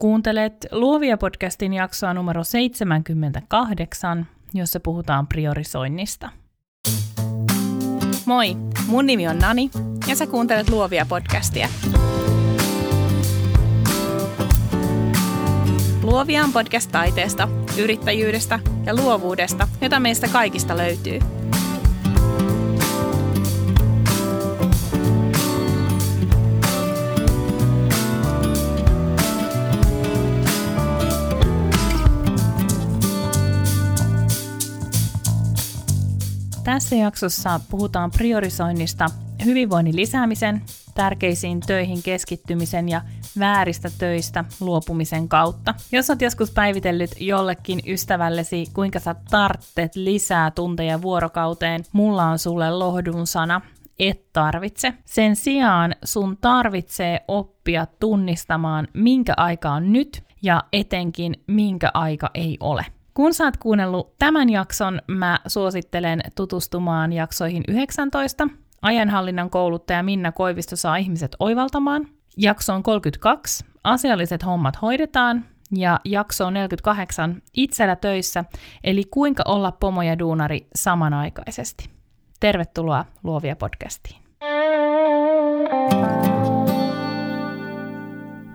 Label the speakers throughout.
Speaker 1: Kuuntelet Luovia podcastin jaksoa numero 78, jossa puhutaan priorisoinnista.
Speaker 2: Moi, mun nimi on Nani ja sä kuuntelet Luovia podcastia. Luovia on podcast taiteesta, yrittäjyydestä ja luovuudesta, jota meistä kaikista löytyy –
Speaker 1: Tässä jaksossa puhutaan priorisoinnista hyvinvoinnin lisäämisen, tärkeisiin töihin keskittymisen ja vääristä töistä luopumisen kautta. Jos olet joskus päivitellyt jollekin ystävällesi, kuinka sä tarttet lisää tunteja vuorokauteen, mulla on sulle lohdun sana, et tarvitse. Sen sijaan sun tarvitsee oppia tunnistamaan, minkä aika on nyt ja etenkin minkä aika ei ole. Kun sä oot kuunnellut tämän jakson, mä suosittelen tutustumaan jaksoihin 19. Ajanhallinnan kouluttaja Minna Koivisto saa ihmiset oivaltamaan. Jakso on 32. Asialliset hommat hoidetaan. Ja jakso on 48. Itsellä töissä, eli kuinka olla pomo ja duunari samanaikaisesti. Tervetuloa Luovia podcastiin.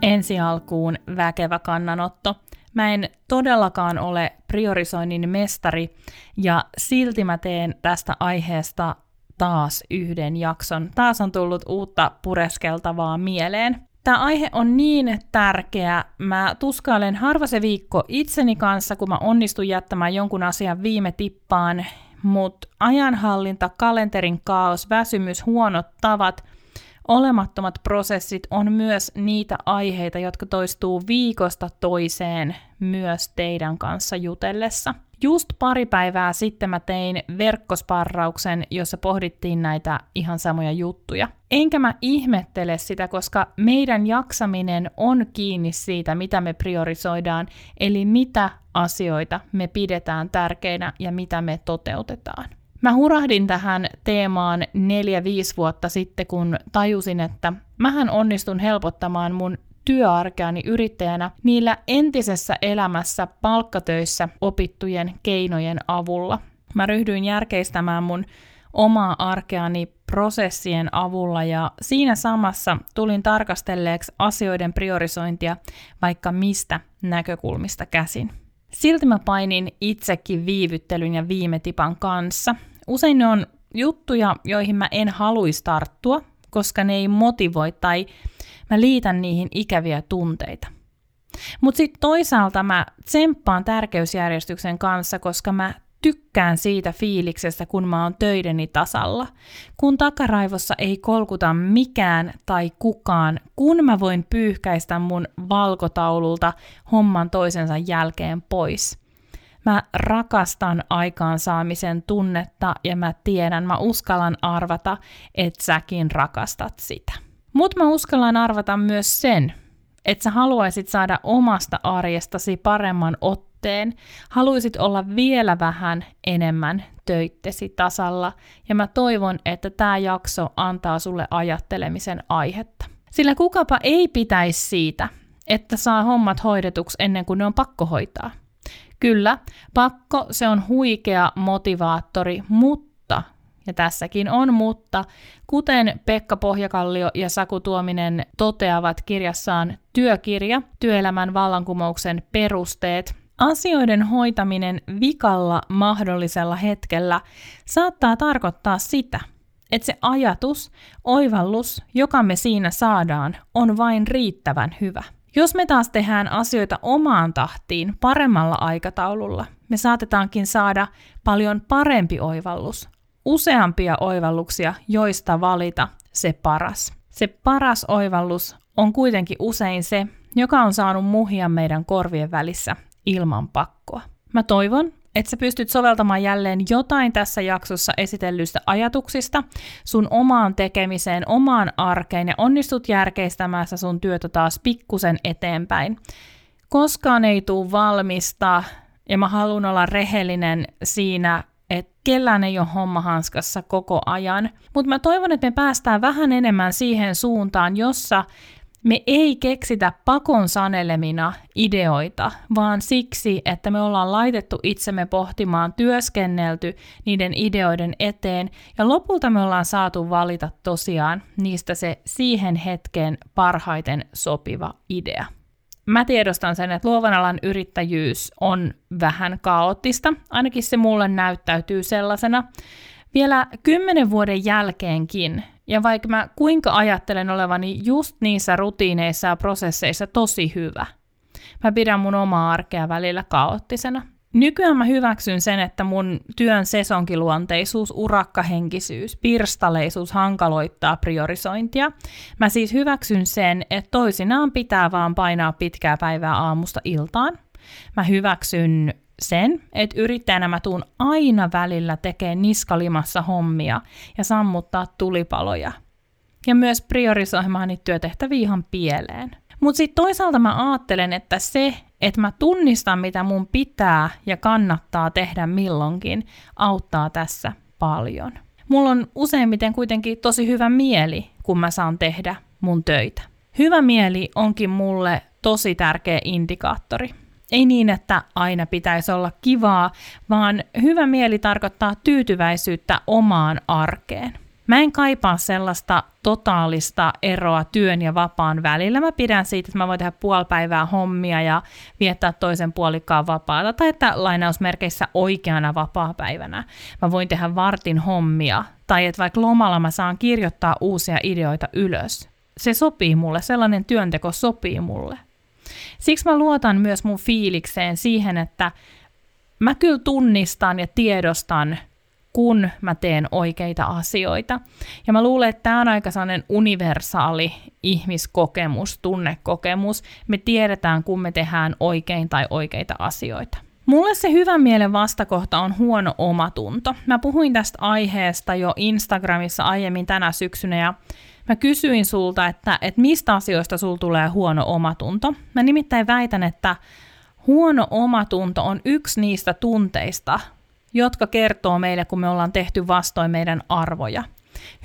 Speaker 1: Ensi alkuun väkevä kannanotto – Mä en todellakaan ole priorisoinnin mestari ja silti mä teen tästä aiheesta taas yhden jakson. Taas on tullut uutta pureskeltavaa mieleen. Tämä aihe on niin tärkeä. Mä tuskailen harva se viikko itseni kanssa, kun mä onnistun jättämään jonkun asian viime tippaan, mutta ajanhallinta, kalenterin kaos, väsymys, huonot tavat – Olemattomat prosessit on myös niitä aiheita, jotka toistuu viikosta toiseen myös teidän kanssa jutellessa. Just pari päivää sitten mä tein verkkosparrauksen, jossa pohdittiin näitä ihan samoja juttuja. Enkä mä ihmettele sitä, koska meidän jaksaminen on kiinni siitä, mitä me priorisoidaan, eli mitä asioita me pidetään tärkeinä ja mitä me toteutetaan. Mä hurahdin tähän teemaan neljä-viisi vuotta sitten, kun tajusin, että mähän onnistun helpottamaan mun työarkeani yrittäjänä niillä entisessä elämässä palkkatöissä opittujen keinojen avulla. Mä ryhdyin järkeistämään mun omaa arkeani prosessien avulla ja siinä samassa tulin tarkastelleeksi asioiden priorisointia vaikka mistä näkökulmista käsin. Silti mä painin itsekin viivyttelyn ja viime tipan kanssa. Usein ne on juttuja, joihin mä en haluaisi tarttua, koska ne ei motivoi tai mä liitän niihin ikäviä tunteita. Mutta sitten toisaalta mä tsemppaan tärkeysjärjestyksen kanssa, koska mä tykkään siitä fiiliksestä, kun mä oon töideni tasalla. Kun takaraivossa ei kolkuta mikään tai kukaan, kun mä voin pyyhkäistä mun valkotaululta homman toisensa jälkeen pois. Mä rakastan aikaansaamisen tunnetta ja mä tiedän, mä uskallan arvata, että säkin rakastat sitä. Mutta mä uskallan arvata myös sen, että sä haluaisit saada omasta arjestasi paremman otteen, haluaisit olla vielä vähän enemmän töittesi tasalla, ja mä toivon, että tämä jakso antaa sulle ajattelemisen aihetta. Sillä kukapa ei pitäisi siitä, että saa hommat hoidetuksi ennen kuin ne on pakko hoitaa. Kyllä, pakko se on huikea motivaattori, mutta, ja tässäkin on mutta, kuten Pekka Pohjakallio ja Saku Tuominen toteavat kirjassaan Työkirja, työelämän vallankumouksen perusteet, Asioiden hoitaminen vikalla mahdollisella hetkellä saattaa tarkoittaa sitä, että se ajatus, oivallus, joka me siinä saadaan, on vain riittävän hyvä. Jos me taas tehdään asioita omaan tahtiin paremmalla aikataululla, me saatetaankin saada paljon parempi oivallus, useampia oivalluksia, joista valita se paras. Se paras oivallus on kuitenkin usein se, joka on saanut muhia meidän korvien välissä ilman pakkoa. Mä toivon, että sä pystyt soveltamaan jälleen jotain tässä jaksossa esitellyistä ajatuksista sun omaan tekemiseen, omaan arkeen ja onnistut järkeistämään sun työtä taas pikkusen eteenpäin. Koskaan ei tule valmista ja mä haluan olla rehellinen siinä, että kellään ei ole homma hanskassa koko ajan. Mutta mä toivon, että me päästään vähän enemmän siihen suuntaan, jossa Me ei keksitä pakon sanelemina ideoita, vaan siksi, että me ollaan laitettu itsemme pohtimaan, työskennelty niiden ideoiden eteen ja lopulta me ollaan saatu valita tosiaan niistä se siihen hetkeen parhaiten sopiva idea. Mä tiedostan sen, että luovan alan yrittäjyys on vähän kaoottista, ainakin se mulle näyttäytyy sellaisena. Vielä kymmenen vuoden jälkeenkin ja vaikka mä kuinka ajattelen olevani just niissä rutiineissa ja prosesseissa tosi hyvä, mä pidän mun omaa arkea välillä kaoottisena. Nykyään mä hyväksyn sen, että mun työn sesonkiluonteisuus, urakkahenkisyys, pirstaleisuus hankaloittaa priorisointia. Mä siis hyväksyn sen, että toisinaan pitää vaan painaa pitkää päivää aamusta iltaan. Mä hyväksyn sen, että yrittäjänä mä tuun aina välillä tekemään niskalimassa hommia ja sammuttaa tulipaloja. Ja myös priorisoimaan niitä työtehtäviä ihan pieleen. Mutta sitten toisaalta mä ajattelen, että se, että mä tunnistan, mitä mun pitää ja kannattaa tehdä milloinkin, auttaa tässä paljon. Mulla on useimmiten kuitenkin tosi hyvä mieli, kun mä saan tehdä mun töitä. Hyvä mieli onkin mulle tosi tärkeä indikaattori. Ei niin, että aina pitäisi olla kivaa, vaan hyvä mieli tarkoittaa tyytyväisyyttä omaan arkeen. Mä en kaipaa sellaista totaalista eroa työn ja vapaan välillä. Mä pidän siitä, että mä voin tehdä puolipäivää hommia ja viettää toisen puolikkaan vapaata, tai että lainausmerkeissä oikeana vapaa-päivänä mä voin tehdä vartin hommia, tai että vaikka lomalla mä saan kirjoittaa uusia ideoita ylös. Se sopii mulle, sellainen työnteko sopii mulle. Siksi mä luotan myös mun fiilikseen siihen, että mä kyllä tunnistan ja tiedostan, kun mä teen oikeita asioita. Ja mä luulen, että tämä on aika sellainen universaali ihmiskokemus, tunnekokemus. Me tiedetään, kun me tehdään oikein tai oikeita asioita. Mulle se hyvän mielen vastakohta on huono omatunto. Mä puhuin tästä aiheesta jo Instagramissa aiemmin tänä syksynä ja Mä kysyin sulta, että, että mistä asioista sul tulee huono omatunto. Mä nimittäin väitän, että huono omatunto on yksi niistä tunteista, jotka kertoo meille, kun me ollaan tehty vastoin meidän arvoja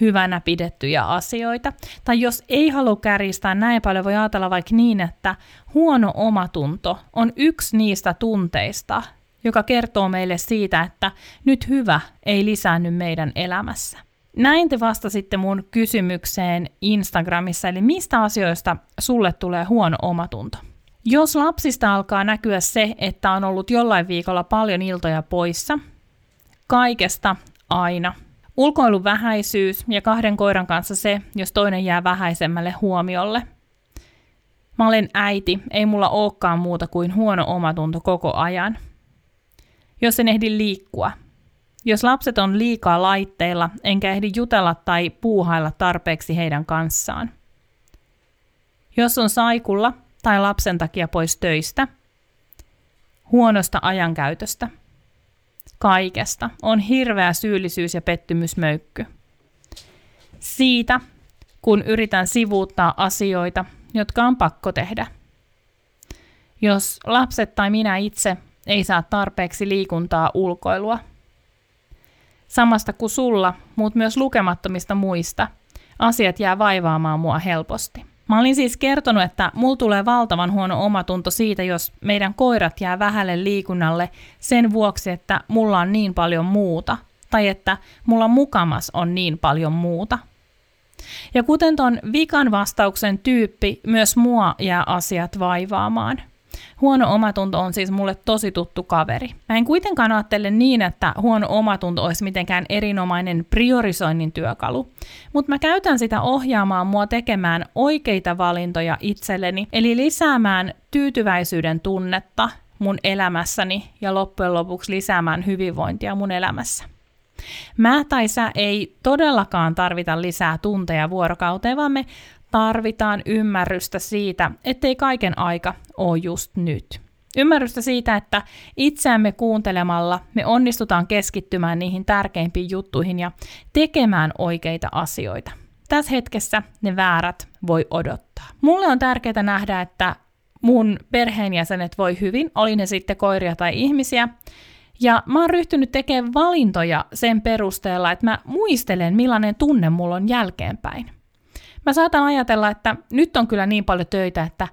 Speaker 1: hyvänä pidettyjä asioita. Tai jos ei halua kärjistää näin paljon, voi ajatella vaikka niin, että huono omatunto on yksi niistä tunteista, joka kertoo meille siitä, että nyt hyvä ei lisäänny meidän elämässä. Näin te vastasitte mun kysymykseen Instagramissa, eli mistä asioista sulle tulee huono omatunto? Jos lapsista alkaa näkyä se, että on ollut jollain viikolla paljon iltoja poissa, kaikesta aina. Ulkoilun vähäisyys ja kahden koiran kanssa se, jos toinen jää vähäisemmälle huomiolle. Mä olen äiti, ei mulla olekaan muuta kuin huono omatunto koko ajan. Jos en ehdi liikkua, jos lapset on liikaa laitteilla, enkä ehdi jutella tai puuhailla tarpeeksi heidän kanssaan. Jos on saikulla tai lapsen takia pois töistä, huonosta ajankäytöstä, kaikesta on hirveä syyllisyys ja pettymysmöykky. Siitä, kun yritän sivuuttaa asioita, jotka on pakko tehdä. Jos lapset tai minä itse ei saa tarpeeksi liikuntaa ulkoilua – samasta kuin sulla, mutta myös lukemattomista muista. Asiat jää vaivaamaan mua helposti. Mä olin siis kertonut, että mulla tulee valtavan huono omatunto siitä, jos meidän koirat jää vähälle liikunnalle sen vuoksi, että mulla on niin paljon muuta, tai että mulla mukamas on niin paljon muuta. Ja kuten ton vikan vastauksen tyyppi, myös mua jää asiat vaivaamaan – Huono omatunto on siis mulle tosi tuttu kaveri. Mä en kuitenkaan ajattele niin, että huono omatunto olisi mitenkään erinomainen priorisoinnin työkalu, mutta mä käytän sitä ohjaamaan mua tekemään oikeita valintoja itselleni, eli lisäämään tyytyväisyyden tunnetta mun elämässäni ja loppujen lopuksi lisäämään hyvinvointia mun elämässä. Mä tai sä ei todellakaan tarvita lisää tunteja vuorokauteen, vaan me tarvitaan ymmärrystä siitä, ettei kaiken aika ole just nyt. Ymmärrystä siitä, että itseämme kuuntelemalla me onnistutaan keskittymään niihin tärkeimpiin juttuihin ja tekemään oikeita asioita. Tässä hetkessä ne väärät voi odottaa. Mulle on tärkeää nähdä, että mun perheenjäsenet voi hyvin, oli ne sitten koiria tai ihmisiä, ja mä oon ryhtynyt tekemään valintoja sen perusteella, että mä muistelen millainen tunne mulla on jälkeenpäin. Mä saatan ajatella, että nyt on kyllä niin paljon töitä, että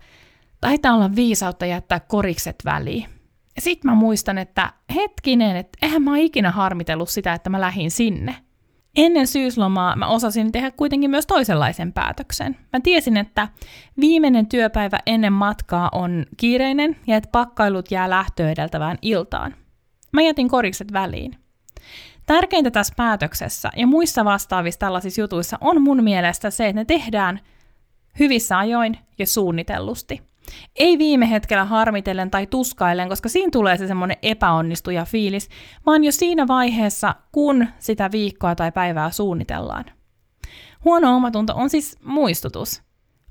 Speaker 1: taitaa olla viisautta jättää korikset väliin. Sitten mä muistan, että hetkinen, että eihän mä ikinä harmitellut sitä, että mä lähdin sinne. Ennen syyslomaa mä osasin tehdä kuitenkin myös toisenlaisen päätöksen. Mä tiesin, että viimeinen työpäivä ennen matkaa on kiireinen ja että pakkailut jää lähtöä edeltävään iltaan. Mä jätin korikset väliin. Tärkeintä tässä päätöksessä ja muissa vastaavissa tällaisissa jutuissa on mun mielestä se, että ne tehdään hyvissä ajoin ja suunnitellusti. Ei viime hetkellä harmitellen tai tuskaillen, koska siinä tulee se semmoinen epäonnistuja fiilis, vaan jo siinä vaiheessa, kun sitä viikkoa tai päivää suunnitellaan. Huono omatunto on siis muistutus.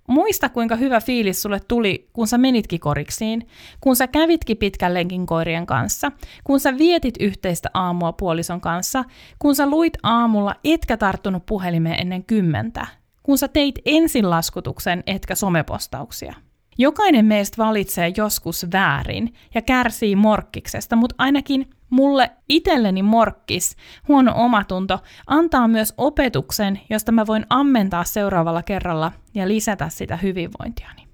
Speaker 1: Muista, kuinka hyvä fiilis sulle tuli, kun sä menitkin koriksiin, kun sä kävitkin pitkän lenkin koirien kanssa, kun sä vietit yhteistä aamua puolison kanssa, kun sä luit aamulla etkä tarttunut puhelimeen ennen kymmentä, kun sä teit ensin laskutuksen etkä somepostauksia. Jokainen meistä valitsee joskus väärin ja kärsii morkkiksesta, mutta ainakin mulle itselleni morkkis, huono omatunto, antaa myös opetuksen, josta mä voin ammentaa seuraavalla kerralla ja lisätä sitä hyvinvointiani.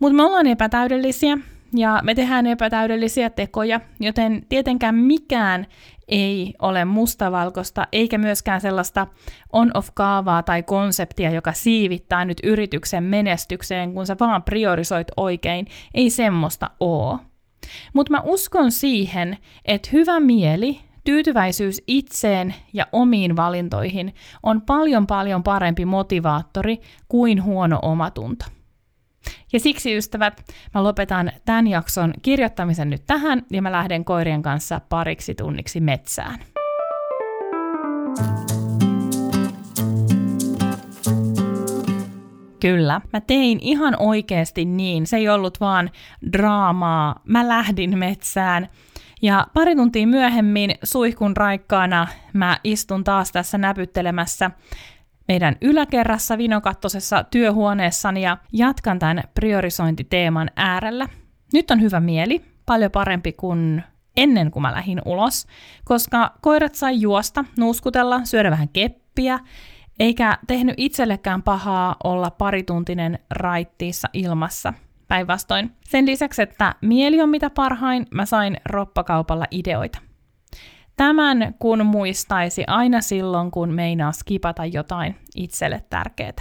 Speaker 1: Mutta me ollaan epätäydellisiä ja me tehdään epätäydellisiä tekoja, joten tietenkään mikään ei ole mustavalkoista, eikä myöskään sellaista on-off-kaavaa tai konseptia, joka siivittää nyt yrityksen menestykseen, kun sä vaan priorisoit oikein. Ei semmoista oo. Mutta mä uskon siihen, että hyvä mieli, tyytyväisyys itseen ja omiin valintoihin on paljon paljon parempi motivaattori kuin huono omatunto. Ja siksi ystävät, mä lopetan tämän jakson kirjoittamisen nyt tähän ja mä lähden koirien kanssa pariksi tunniksi metsään. Kyllä, mä tein ihan oikeasti niin. Se ei ollut vaan draamaa. Mä lähdin metsään ja pari tuntia myöhemmin suihkun raikkaana mä istun taas tässä näpyttelemässä meidän yläkerrassa vinokattosessa työhuoneessani ja jatkan tämän priorisointiteeman äärellä. Nyt on hyvä mieli, paljon parempi kuin ennen kuin mä lähdin ulos, koska koirat sai juosta, nuuskutella, syödä vähän keppiä, eikä tehnyt itsellekään pahaa olla parituntinen raittiissa ilmassa. Päinvastoin. Sen lisäksi, että mieli on mitä parhain, mä sain roppakaupalla ideoita. Tämän kun muistaisi aina silloin, kun meinaa skipata jotain itselle tärkeää.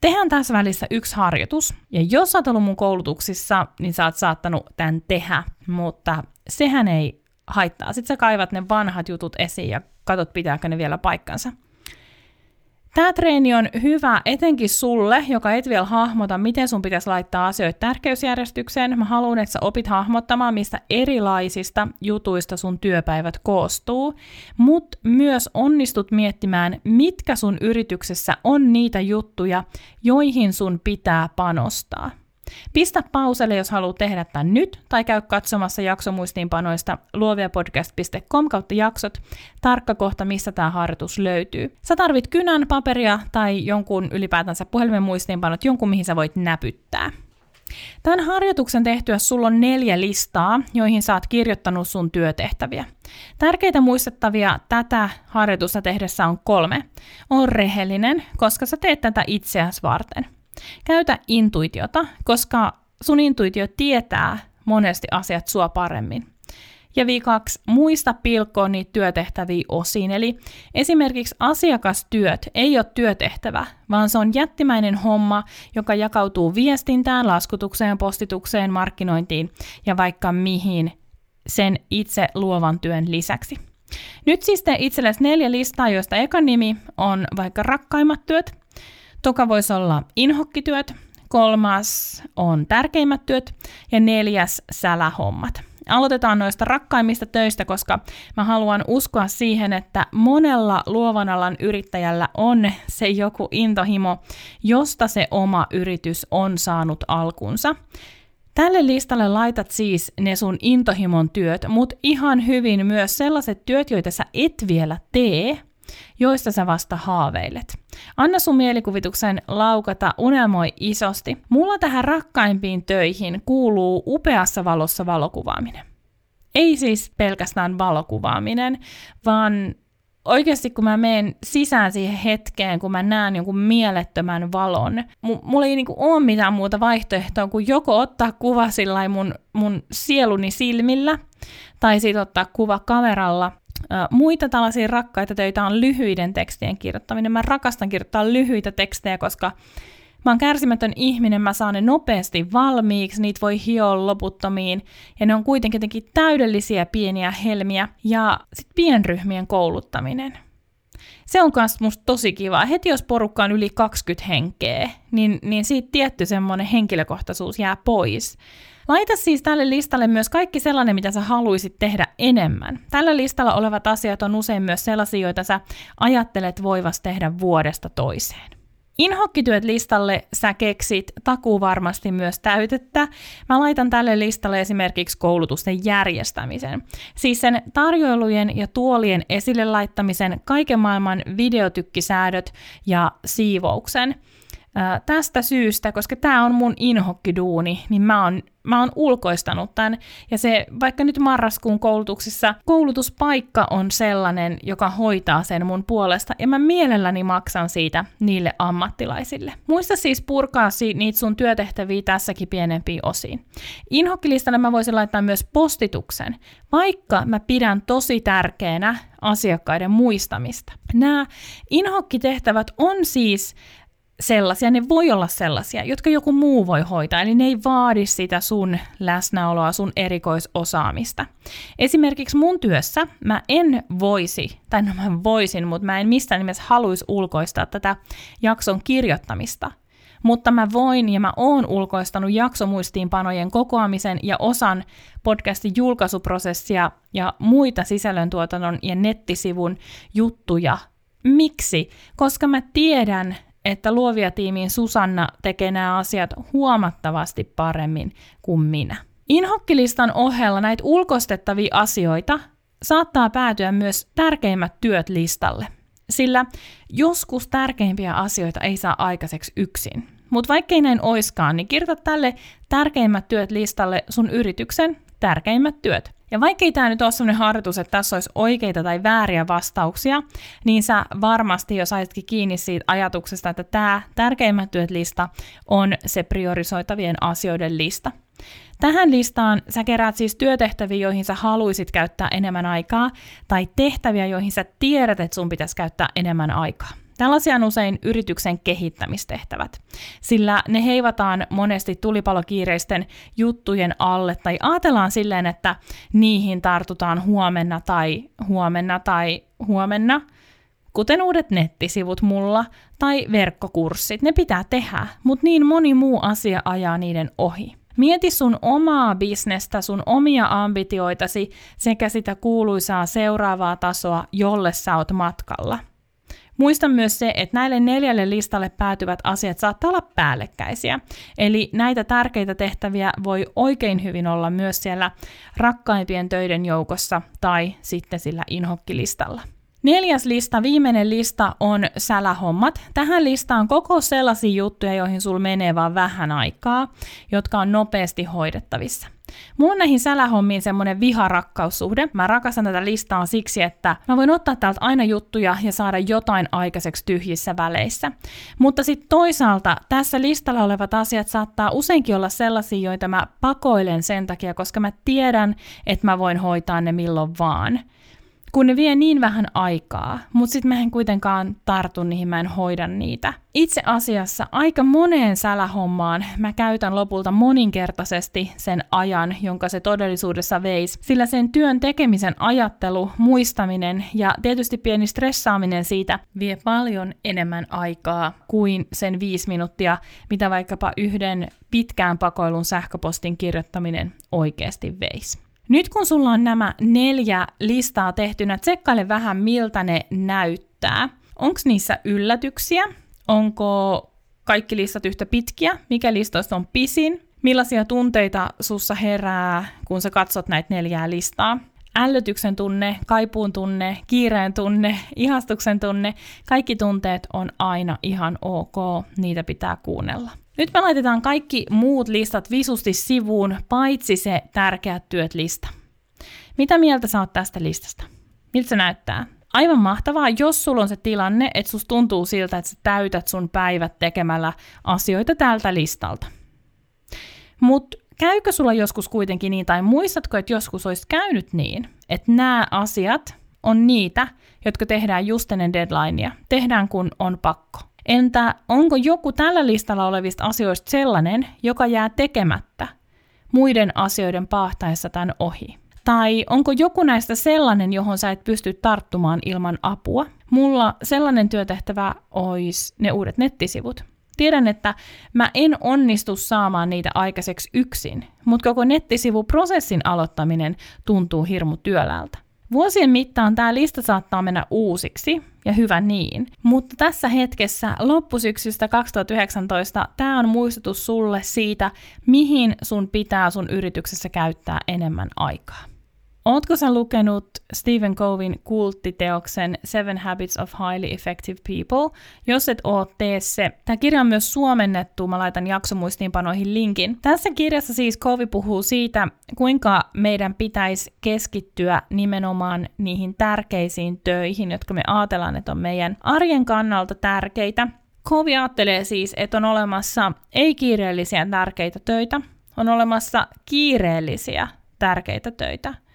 Speaker 1: Tehän tässä välissä yksi harjoitus, ja jos sä ollut mun koulutuksissa, niin sä oot saattanut tämän tehdä, mutta sehän ei haittaa. Sitten sä kaivat ne vanhat jutut esiin ja katsot, pitääkö ne vielä paikkansa. Tämä treeni on hyvä etenkin sulle, joka et vielä hahmota, miten sun pitäisi laittaa asioita tärkeysjärjestykseen. Mä haluan, että sä opit hahmottamaan, mistä erilaisista jutuista sun työpäivät koostuu, mutta myös onnistut miettimään, mitkä sun yrityksessä on niitä juttuja, joihin sun pitää panostaa. Pistä pauselle, jos haluat tehdä tämän nyt, tai käy katsomassa jaksomuistiinpanoista luoviapodcast.com kautta jaksot, tarkka kohta, missä tämä harjoitus löytyy. Sä tarvit kynän, paperia tai jonkun ylipäätänsä puhelimen muistiinpanot, jonkun mihin sä voit näpyttää. Tämän harjoituksen tehtyä sulla on neljä listaa, joihin oot kirjoittanut sun työtehtäviä. Tärkeitä muistettavia tätä harjoitusta tehdessä on kolme. On rehellinen, koska sä teet tätä itseäsi varten – Käytä intuitiota, koska sun intuitio tietää monesti asiat sua paremmin. Ja viikaksi muista pilkkoa niitä työtehtäviä osiin. Eli esimerkiksi asiakastyöt ei ole työtehtävä, vaan se on jättimäinen homma, joka jakautuu viestintään, laskutukseen, postitukseen, markkinointiin ja vaikka mihin sen itse luovan työn lisäksi. Nyt siis tee itsellesi neljä listaa, joista eka nimi on vaikka rakkaimmat työt, Toka voisi olla inhokkityöt, kolmas on tärkeimmät työt ja neljäs sälähommat. Aloitetaan noista rakkaimmista töistä, koska mä haluan uskoa siihen, että monella luovan alan yrittäjällä on se joku intohimo, josta se oma yritys on saanut alkunsa. Tälle listalle laitat siis ne sun intohimon työt, mutta ihan hyvin myös sellaiset työt, joita sä et vielä tee, joista sä vasta haaveilet. Anna sun mielikuvituksen laukata, unelmoi isosti. Mulla tähän rakkaimpiin töihin kuuluu upeassa valossa valokuvaaminen. Ei siis pelkästään valokuvaaminen, vaan oikeasti kun mä menen sisään siihen hetkeen, kun mä näen jonkun mielettömän valon, m- mulla ei niinku ole mitään muuta vaihtoehtoa kuin joko ottaa kuva sillä mun, mun sieluni silmillä, tai sitten ottaa kuva kameralla. Muita tällaisia rakkaita töitä on lyhyiden tekstien kirjoittaminen. Mä rakastan kirjoittaa lyhyitä tekstejä, koska Mä oon kärsimätön ihminen, mä saan ne nopeasti valmiiksi, niitä voi hioa loputtomiin, ja ne on kuitenkin jotenkin täydellisiä pieniä helmiä. Ja sitten pienryhmien kouluttaminen. Se on myös musta tosi kiva. Heti jos porukka on yli 20 henkeä, niin, niin siitä tietty semmoinen henkilökohtaisuus jää pois. Laita siis tälle listalle myös kaikki sellainen, mitä sä haluaisit tehdä enemmän. Tällä listalla olevat asiat on usein myös sellaisia, joita sä ajattelet voivas tehdä vuodesta toiseen. Inhokkityöt listalle sä keksit takuu varmasti myös täytettä. Mä laitan tälle listalle esimerkiksi koulutusten järjestämisen. Siis sen tarjoilujen ja tuolien esille laittamisen, kaiken maailman videotykkisäädöt ja siivouksen – tästä syystä, koska tämä on mun inhokkiduuni, niin mä oon, mä oon ulkoistanut tämän. Ja se, vaikka nyt marraskuun koulutuksissa, koulutuspaikka on sellainen, joka hoitaa sen mun puolesta, ja mä mielelläni maksan siitä niille ammattilaisille. Muista siis purkaa niitä sun työtehtäviä tässäkin pienempiin osiin. Inhokkilistalle mä voisin laittaa myös postituksen, vaikka mä pidän tosi tärkeänä asiakkaiden muistamista. Nämä inhokkitehtävät on siis sellaisia, ne voi olla sellaisia, jotka joku muu voi hoitaa, eli ne ei vaadi sitä sun läsnäoloa, sun erikoisosaamista. Esimerkiksi mun työssä mä en voisi, tai no mä voisin, mutta mä en mistään nimessä haluaisi ulkoistaa tätä jakson kirjoittamista. Mutta mä voin ja mä oon ulkoistanut jaksomuistiinpanojen kokoamisen ja osan podcastin julkaisuprosessia ja muita sisällöntuotannon ja nettisivun juttuja. Miksi? Koska mä tiedän, että luovia tiimiin Susanna tekee nämä asiat huomattavasti paremmin kuin minä. Inhokkilistan ohella näitä ulkoistettavia asioita saattaa päätyä myös tärkeimmät työt listalle, sillä joskus tärkeimpiä asioita ei saa aikaiseksi yksin. Mutta vaikkei näin oiskaan, niin kirjoita tälle tärkeimmät työt listalle sun yrityksen tärkeimmät työt. Ja vaikkei tämä nyt ole sellainen harjoitus, että tässä olisi oikeita tai vääriä vastauksia, niin sä varmasti jo saitkin kiinni siitä ajatuksesta, että tämä tärkeimmät työt lista on se priorisoitavien asioiden lista. Tähän listaan sä keräät siis työtehtäviä, joihin sä haluaisit käyttää enemmän aikaa, tai tehtäviä, joihin sä tiedät, että sun pitäisi käyttää enemmän aikaa. Tällaisia on usein yrityksen kehittämistehtävät, sillä ne heivataan monesti tulipalokiireisten juttujen alle tai ajatellaan silleen, että niihin tartutaan huomenna tai huomenna tai huomenna, kuten uudet nettisivut mulla tai verkkokurssit. Ne pitää tehdä, mutta niin moni muu asia ajaa niiden ohi. Mieti sun omaa bisnestä, sun omia ambitioitasi sekä sitä kuuluisaa seuraavaa tasoa, jolle sä oot matkalla. Muista myös se, että näille neljälle listalle päätyvät asiat saattaa olla päällekkäisiä. Eli näitä tärkeitä tehtäviä voi oikein hyvin olla myös siellä rakkaimpien töiden joukossa tai sitten sillä inhokkilistalla. Neljäs lista, viimeinen lista on sälähommat. Tähän listaan koko sellaisia juttuja, joihin sul menee vaan vähän aikaa, jotka on nopeasti hoidettavissa. Mulla on näihin sälähommiin semmoinen viharakkaussuhde. Mä rakastan tätä listaa siksi, että mä voin ottaa täältä aina juttuja ja saada jotain aikaiseksi tyhjissä väleissä. Mutta sitten toisaalta tässä listalla olevat asiat saattaa useinkin olla sellaisia, joita mä pakoilen sen takia, koska mä tiedän, että mä voin hoitaa ne milloin vaan kun ne vie niin vähän aikaa, mutta sitten mä en kuitenkaan tartu niihin, mä en hoida niitä. Itse asiassa aika moneen sälähommaan mä käytän lopulta moninkertaisesti sen ajan, jonka se todellisuudessa veisi, sillä sen työn tekemisen ajattelu, muistaminen ja tietysti pieni stressaaminen siitä vie paljon enemmän aikaa kuin sen viisi minuuttia, mitä vaikkapa yhden pitkään pakoilun sähköpostin kirjoittaminen oikeasti veisi. Nyt kun sulla on nämä neljä listaa tehtynä, tsekkaile vähän miltä ne näyttää. Onko niissä yllätyksiä? Onko kaikki listat yhtä pitkiä? Mikä listoista on pisin? Millaisia tunteita sussa herää, kun sä katsot näitä neljää listaa? Ällötyksen tunne, kaipuun tunne, kiireen tunne, ihastuksen tunne, kaikki tunteet on aina ihan ok, niitä pitää kuunnella. Nyt me laitetaan kaikki muut listat visusti sivuun, paitsi se tärkeät työt lista. Mitä mieltä sä oot tästä listasta? Miltä se näyttää? Aivan mahtavaa, jos sulla on se tilanne, että susta tuntuu siltä, että sä täytät sun päivät tekemällä asioita tältä listalta. Mutta käykö sulla joskus kuitenkin niin, tai muistatko, että joskus olisi käynyt niin, että nämä asiat on niitä, jotka tehdään just ennen deadlinea, tehdään kun on pakko. Entä onko joku tällä listalla olevista asioista sellainen, joka jää tekemättä muiden asioiden pahtaessa tämän ohi? Tai onko joku näistä sellainen, johon sä et pysty tarttumaan ilman apua? Mulla sellainen työtehtävä olisi ne uudet nettisivut. Tiedän, että mä en onnistu saamaan niitä aikaiseksi yksin, mutta koko nettisivuprosessin aloittaminen tuntuu hirmu työläältä. Vuosien mittaan tämä lista saattaa mennä uusiksi, ja hyvä niin. Mutta tässä hetkessä loppusyksystä 2019 tämä on muistutus sulle siitä, mihin sun pitää sun yrityksessä käyttää enemmän aikaa. Ootko sä lukenut Stephen Covin kulttiteoksen Seven Habits of Highly Effective People? Jos et oo, tee se. Tämä kirja on myös suomennettu, mä laitan jaksomuistiinpanoihin linkin. Tässä kirjassa siis Covey puhuu siitä, kuinka meidän pitäisi keskittyä nimenomaan niihin tärkeisiin töihin, jotka me ajatellaan, että on meidän arjen kannalta tärkeitä. Covey ajattelee siis, että on olemassa ei-kiireellisiä tärkeitä töitä, on olemassa kiireellisiä tärkeitä töitä –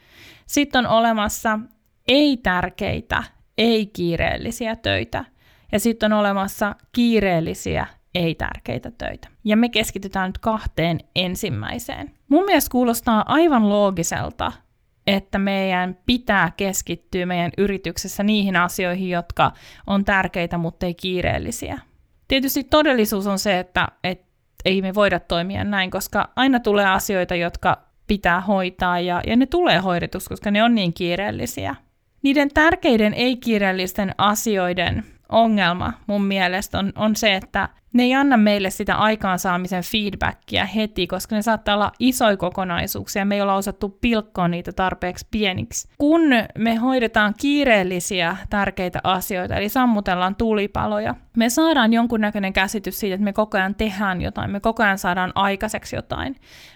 Speaker 1: sitten on olemassa ei-tärkeitä, ei-kiireellisiä töitä. Ja sitten on olemassa kiireellisiä, ei-tärkeitä töitä. Ja me keskitytään nyt kahteen ensimmäiseen. Mun mielestä kuulostaa aivan loogiselta, että meidän pitää keskittyä meidän yrityksessä niihin asioihin, jotka on tärkeitä, mutta ei kiireellisiä. Tietysti todellisuus on se, että, että ei me voida toimia näin, koska aina tulee asioita, jotka pitää hoitaa ja, ja ne tulee hoidetuksi, koska ne on niin kiireellisiä. Niiden tärkeiden ei-kiireellisten asioiden ongelma mun mielestä on, on se, että ne ei anna meille sitä aikaansaamisen feedbackia heti, koska ne saattaa olla isoja kokonaisuuksia, me ei olla osattu pilkkoa niitä tarpeeksi pieniksi. Kun me hoidetaan kiireellisiä tärkeitä asioita, eli sammutellaan tulipaloja, me saadaan jonkunnäköinen käsitys siitä, että me koko ajan tehdään jotain, me koko ajan saadaan aikaiseksi jotain.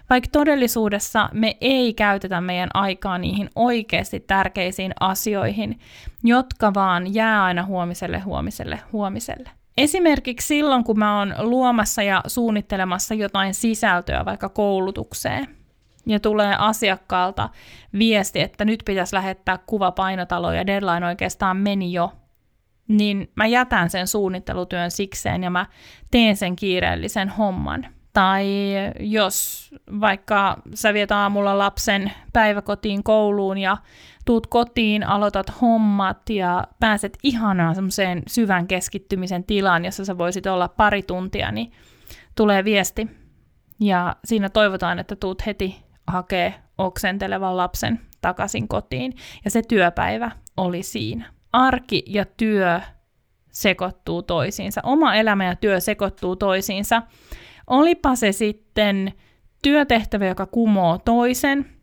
Speaker 1: Vaikka todellisuudessa me ei käytetä meidän aikaa niihin oikeasti tärkeisiin asioihin, jotka vaan jää aina huomiselle, huomiselle, huomiselle. Esimerkiksi silloin, kun mä oon luomassa ja suunnittelemassa jotain sisältöä vaikka koulutukseen, ja tulee asiakkaalta viesti, että nyt pitäisi lähettää kuva painotalo ja deadline oikeastaan meni jo, niin mä jätän sen suunnittelutyön sikseen ja mä teen sen kiireellisen homman. Tai jos vaikka sä viet aamulla lapsen päiväkotiin kouluun ja tuut kotiin, aloitat hommat ja pääset ihanaan semmoiseen syvän keskittymisen tilaan, jossa sä voisit olla pari tuntia, niin tulee viesti. Ja siinä toivotaan, että tuut heti hakee oksentelevan lapsen takaisin kotiin. Ja se työpäivä oli siinä. Arki ja työ sekoittuu toisiinsa. Oma elämä ja työ sekoittuu toisiinsa. Olipa se sitten työtehtävä, joka kumoo toisen,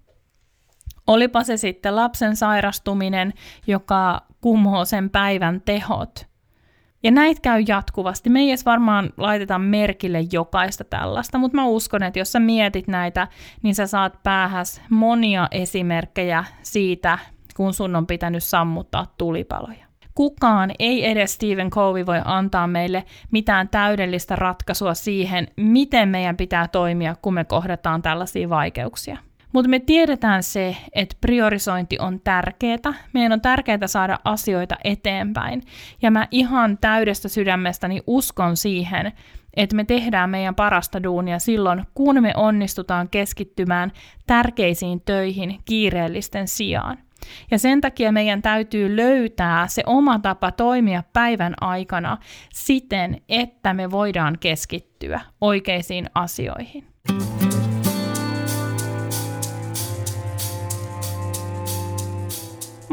Speaker 1: olipa se sitten lapsen sairastuminen, joka kumoo sen päivän tehot. Ja näitä käy jatkuvasti. Me ei edes varmaan laiteta merkille jokaista tällaista, mutta mä uskon, että jos sä mietit näitä, niin sä saat päähäs monia esimerkkejä siitä, kun sun on pitänyt sammuttaa tulipaloja. Kukaan, ei edes Stephen Covey, voi antaa meille mitään täydellistä ratkaisua siihen, miten meidän pitää toimia, kun me kohdataan tällaisia vaikeuksia. Mutta me tiedetään se, että priorisointi on tärkeää. Meidän on tärkeää saada asioita eteenpäin. Ja mä ihan täydestä sydämestäni uskon siihen, että me tehdään meidän parasta duunia silloin, kun me onnistutaan keskittymään tärkeisiin töihin kiireellisten sijaan. Ja sen takia meidän täytyy löytää se oma tapa toimia päivän aikana siten, että me voidaan keskittyä oikeisiin asioihin.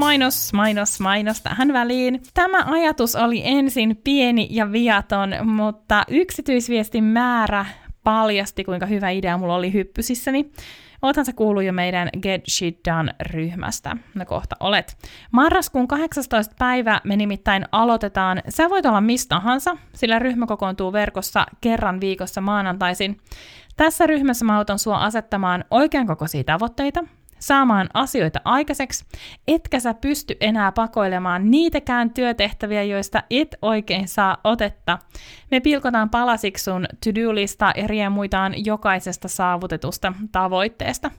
Speaker 1: Mainos, mainos, mainos tähän väliin. Tämä ajatus oli ensin pieni ja viaton, mutta yksityisviestin määrä paljasti, kuinka hyvä idea mulla oli hyppysissäni. Oothan sä kuullut jo meidän Get Shit Done-ryhmästä. No kohta olet. Marraskuun 18. päivä me nimittäin aloitetaan. Sä voit olla mistä tahansa, sillä ryhmä kokoontuu verkossa kerran viikossa maanantaisin. Tässä ryhmässä mä autan sua asettamaan oikean kokoisia tavoitteita, saamaan asioita aikaiseksi, etkä sä pysty enää pakoilemaan niitäkään työtehtäviä, joista et oikein saa otetta. Me pilkotaan palasiksi sun to-do-lista ja riemuitaan jokaisesta saavutetusta tavoitteesta.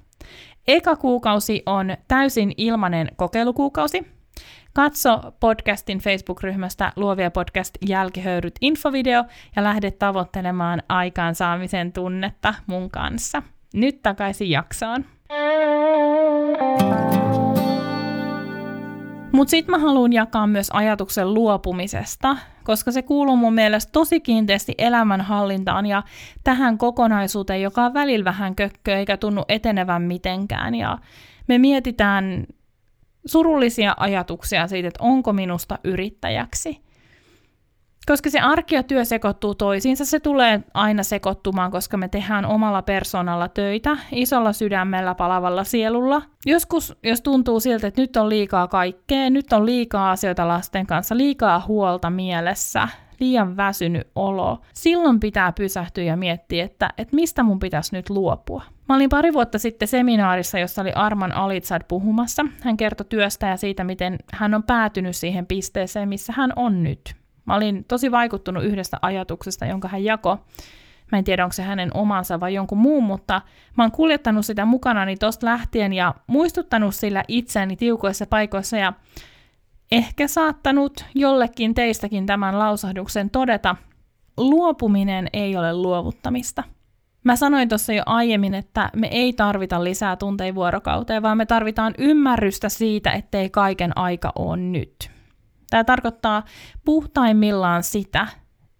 Speaker 1: Eka kuukausi on täysin ilmainen kokeilukuukausi. Katso podcastin Facebook-ryhmästä Luovia podcast jälkihöyryt infovideo ja lähde tavoittelemaan aikaansaamisen tunnetta mun kanssa. Nyt takaisin jaksoon. Mutta sitten mä haluan jakaa myös ajatuksen luopumisesta, koska se kuuluu mun mielestä tosi kiinteästi elämänhallintaan ja tähän kokonaisuuteen, joka on välillä vähän kökkö eikä tunnu etenevän mitenkään. Ja me mietitään surullisia ajatuksia siitä, että onko minusta yrittäjäksi – koska se arki ja työ sekoittuu toisiinsa, se tulee aina sekoittumaan, koska me tehdään omalla persoonalla töitä, isolla sydämellä, palavalla sielulla. Joskus, jos tuntuu siltä, että nyt on liikaa kaikkea, nyt on liikaa asioita lasten kanssa, liikaa huolta mielessä, liian väsynyt olo, silloin pitää pysähtyä ja miettiä, että, että mistä mun pitäisi nyt luopua. Mä olin pari vuotta sitten seminaarissa, jossa oli Arman Alitsad puhumassa. Hän kertoi työstä ja siitä, miten hän on päätynyt siihen pisteeseen, missä hän on nyt. Mä olin tosi vaikuttunut yhdestä ajatuksesta, jonka hän jako. Mä en tiedä, onko se hänen omansa vai jonkun muun, mutta mä oon kuljettanut sitä mukanani tosta lähtien ja muistuttanut sillä itseäni tiukoissa paikoissa ja ehkä saattanut jollekin teistäkin tämän lausahduksen todeta, luopuminen ei ole luovuttamista. Mä sanoin tuossa jo aiemmin, että me ei tarvita lisää tunteja vuorokauteen, vaan me tarvitaan ymmärrystä siitä, ettei kaiken aika ole nyt. Tämä tarkoittaa puhtaimmillaan sitä,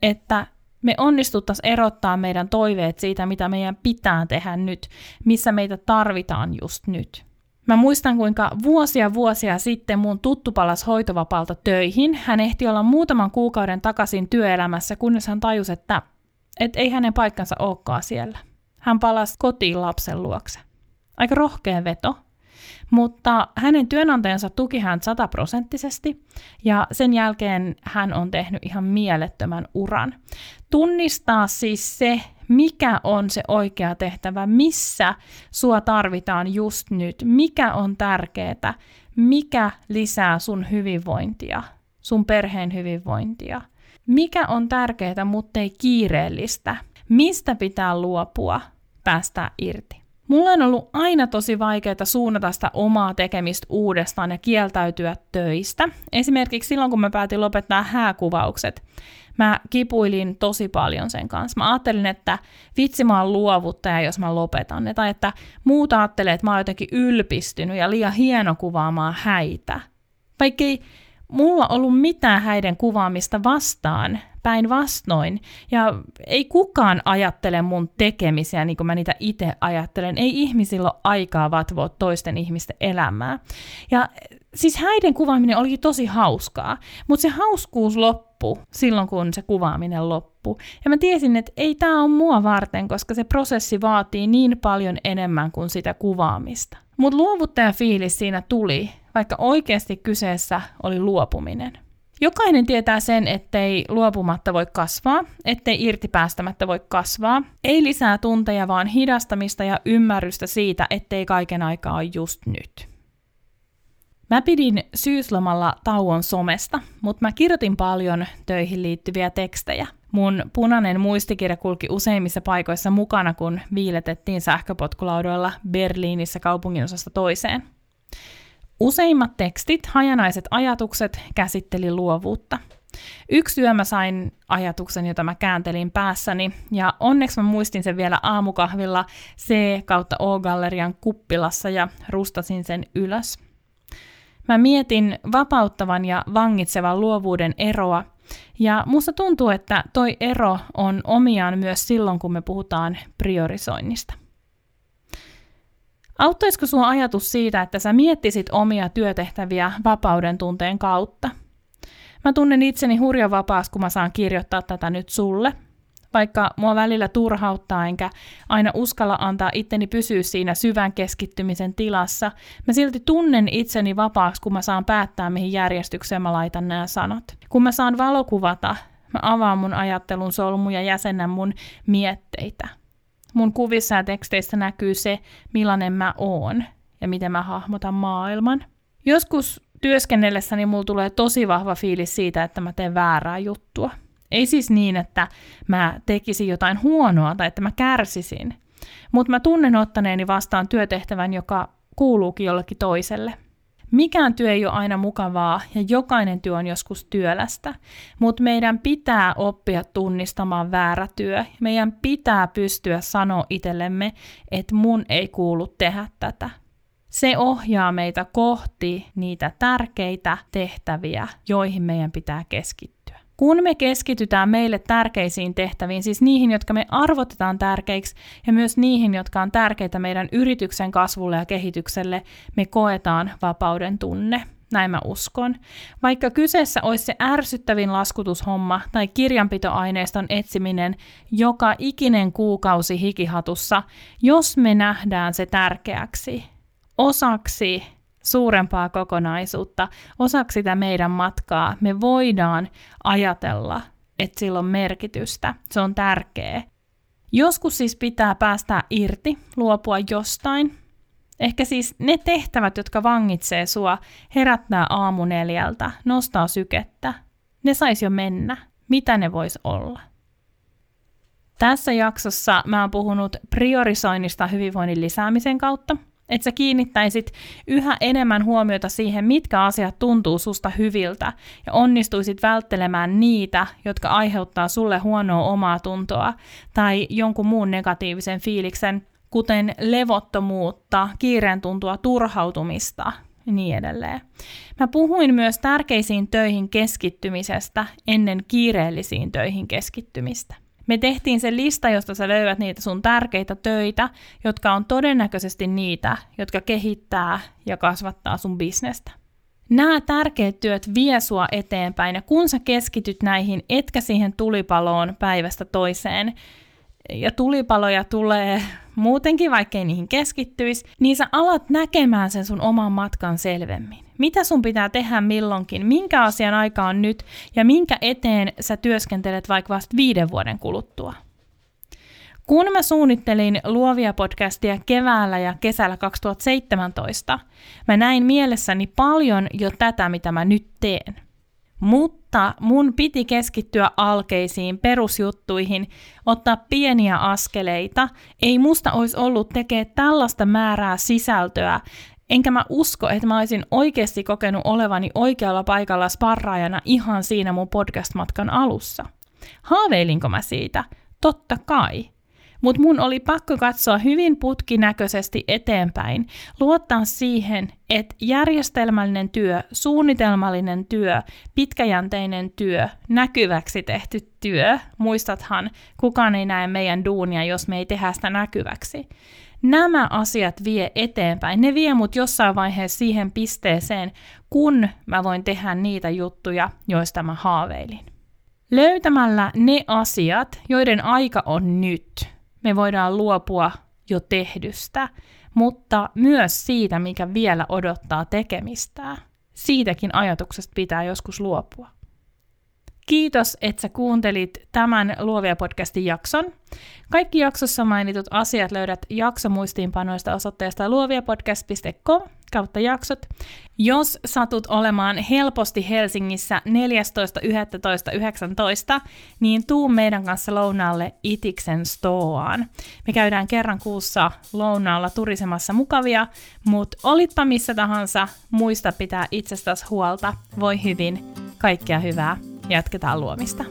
Speaker 1: että me onnistuttaisiin erottaa meidän toiveet siitä, mitä meidän pitää tehdä nyt, missä meitä tarvitaan just nyt. Mä muistan, kuinka vuosia vuosia sitten mun tuttu palas hoitovapaalta töihin. Hän ehti olla muutaman kuukauden takaisin työelämässä, kunnes hän tajusi, että, että ei hänen paikkansa olekaan siellä. Hän palasi kotiin lapsen luokse. Aika rohkea veto, mutta hänen työnantajansa tuki hän sataprosenttisesti ja sen jälkeen hän on tehnyt ihan mielettömän uran. Tunnistaa siis se, mikä on se oikea tehtävä, missä sua tarvitaan just nyt, mikä on tärkeää, mikä lisää sun hyvinvointia, sun perheen hyvinvointia, mikä on tärkeää, mutta ei kiireellistä, mistä pitää luopua, päästä irti. Mulla on ollut aina tosi vaikeaa suunnata sitä omaa tekemistä uudestaan ja kieltäytyä töistä. Esimerkiksi silloin, kun mä päätin lopettaa hääkuvaukset, mä kipuilin tosi paljon sen kanssa. Mä ajattelin, että vitsi mä oon luovuttaja, jos mä lopetan ne. Tai että muut ajattelee, että mä oon jotenkin ylpistynyt ja liian hieno kuvaamaan häitä. Vaikkei mulla ollut mitään häiden kuvaamista vastaan, päinvastoin. Ja ei kukaan ajattele mun tekemisiä niin kuin mä niitä itse ajattelen. Ei ihmisillä ole aikaa vatvoa toisten ihmisten elämää. Ja siis häiden kuvaaminen oli tosi hauskaa, mutta se hauskuus loppui silloin, kun se kuvaaminen loppui. Ja mä tiesin, että ei tämä ole mua varten, koska se prosessi vaatii niin paljon enemmän kuin sitä kuvaamista. Mutta luovuttajafiilis siinä tuli, vaikka oikeasti kyseessä oli luopuminen. Jokainen tietää sen, ettei luopumatta voi kasvaa, ettei irti päästämättä voi kasvaa. Ei lisää tunteja, vaan hidastamista ja ymmärrystä siitä, ettei kaiken aikaa ole just nyt. Mä pidin syyslomalla tauon somesta, mutta mä kirjoitin paljon töihin liittyviä tekstejä. Mun punainen muistikirja kulki useimmissa paikoissa mukana, kun viiletettiin sähköpotkulaudoilla Berliinissä kaupunginosasta toiseen. Useimmat tekstit, hajanaiset ajatukset, käsitteli luovuutta. Yksi yö mä sain ajatuksen, jota mä kääntelin päässäni, ja onneksi mä muistin sen vielä aamukahvilla C kautta O-gallerian kuppilassa ja rustasin sen ylös. Mä mietin vapauttavan ja vangitsevan luovuuden eroa, ja musta tuntuu, että toi ero on omiaan myös silloin, kun me puhutaan priorisoinnista. Auttaisiko sinua ajatus siitä, että sä miettisit omia työtehtäviä vapauden tunteen kautta? Mä tunnen itseni hurjan vapaas, kun mä saan kirjoittaa tätä nyt sulle. Vaikka mua välillä turhauttaa enkä aina uskalla antaa itteni pysyä siinä syvän keskittymisen tilassa, mä silti tunnen itseni vapaaksi, kun mä saan päättää, mihin järjestykseen mä laitan nämä sanat. Kun mä saan valokuvata, mä avaan mun ajattelun solmuja ja jäsennän mun mietteitä. Mun kuvissa ja teksteissä näkyy se, millainen mä oon. ja miten mä hahmotan maailman. Joskus työskennellessäni mulla tulee tosi vahva fiilis siitä, että mä teen väärää juttua. Ei siis niin, että mä tekisin jotain huonoa tai että mä kärsisin, mutta mä tunnen ottaneeni vastaan työtehtävän, joka kuuluukin jollekin toiselle. Mikään työ ei ole aina mukavaa ja jokainen työ on joskus työlästä, mutta meidän pitää oppia tunnistamaan väärä työ. Meidän pitää pystyä sanoa itsellemme, että mun ei kuulu tehdä tätä. Se ohjaa meitä kohti niitä tärkeitä tehtäviä, joihin meidän pitää keskittyä. Kun me keskitytään meille tärkeisiin tehtäviin, siis niihin, jotka me arvotetaan tärkeiksi, ja myös niihin, jotka on tärkeitä meidän yrityksen kasvulle ja kehitykselle, me koetaan vapauden tunne. Näin mä uskon. Vaikka kyseessä olisi se ärsyttävin laskutushomma tai kirjanpitoaineiston etsiminen joka ikinen kuukausi hikihatussa, jos me nähdään se tärkeäksi, osaksi suurempaa kokonaisuutta, osaksi sitä meidän matkaa, me voidaan ajatella, että sillä on merkitystä, se on tärkeä. Joskus siis pitää päästä irti, luopua jostain. Ehkä siis ne tehtävät, jotka vangitsee sua, herättää aamu neljältä, nostaa sykettä. Ne sais jo mennä. Mitä ne vois olla? Tässä jaksossa mä oon puhunut priorisoinnista hyvinvoinnin lisäämisen kautta – että sä kiinnittäisit yhä enemmän huomiota siihen, mitkä asiat tuntuu susta hyviltä, ja onnistuisit välttelemään niitä, jotka aiheuttaa sulle huonoa omaa tuntoa tai jonkun muun negatiivisen fiiliksen, kuten levottomuutta, kiireen tuntua, turhautumista niin edelleen. Mä puhuin myös tärkeisiin töihin keskittymisestä ennen kiireellisiin töihin keskittymistä. Me tehtiin se lista, josta sä löydät niitä sun tärkeitä töitä, jotka on todennäköisesti niitä, jotka kehittää ja kasvattaa sun bisnestä. Nämä tärkeät työt vie sua eteenpäin ja kun sä keskityt näihin, etkä siihen tulipaloon päivästä toiseen, ja tulipaloja tulee muutenkin, vaikkei niihin keskittyisi, niin sä alat näkemään sen sun oman matkan selvemmin. Mitä sun pitää tehdä milloinkin, minkä asian aika on nyt ja minkä eteen sä työskentelet vaikka vasta viiden vuoden kuluttua. Kun mä suunnittelin luovia podcastia keväällä ja kesällä 2017, mä näin mielessäni paljon jo tätä, mitä mä nyt teen – mutta mun piti keskittyä alkeisiin, perusjuttuihin, ottaa pieniä askeleita. Ei musta olisi ollut tekee tällaista määrää sisältöä, enkä mä usko, että mä olisin oikeasti kokenut olevani oikealla paikalla sparraajana ihan siinä mun podcast-matkan alussa. Haaveilinko mä siitä? Totta kai. Mutta mun oli pakko katsoa hyvin putkinäköisesti eteenpäin, luottaa siihen, että järjestelmällinen työ, suunnitelmallinen työ, pitkäjänteinen työ, näkyväksi tehty työ, muistathan, kukaan ei näe meidän duunia, jos me ei tehdä sitä näkyväksi. Nämä asiat vie eteenpäin. Ne vie mut jossain vaiheessa siihen pisteeseen, kun mä voin tehdä niitä juttuja, joista mä haaveilin. Löytämällä ne asiat, joiden aika on nyt, me voidaan luopua jo tehdystä, mutta myös siitä, mikä vielä odottaa tekemistä. Siitäkin ajatuksesta pitää joskus luopua. Kiitos, että sä kuuntelit tämän Luovia podcastin jakson. Kaikki jaksossa mainitut asiat löydät jaksomuistiinpanoista osoitteesta luoviapodcast.com kautta jaksot. Jos satut olemaan helposti Helsingissä 14.11.19, niin tuu meidän kanssa lounaalle Itiksen Stoaan. Me käydään kerran kuussa lounaalla turisemassa mukavia, mutta olitpa missä tahansa, muista pitää itsestäsi huolta. Voi hyvin, kaikkea hyvää, jatketaan luomista.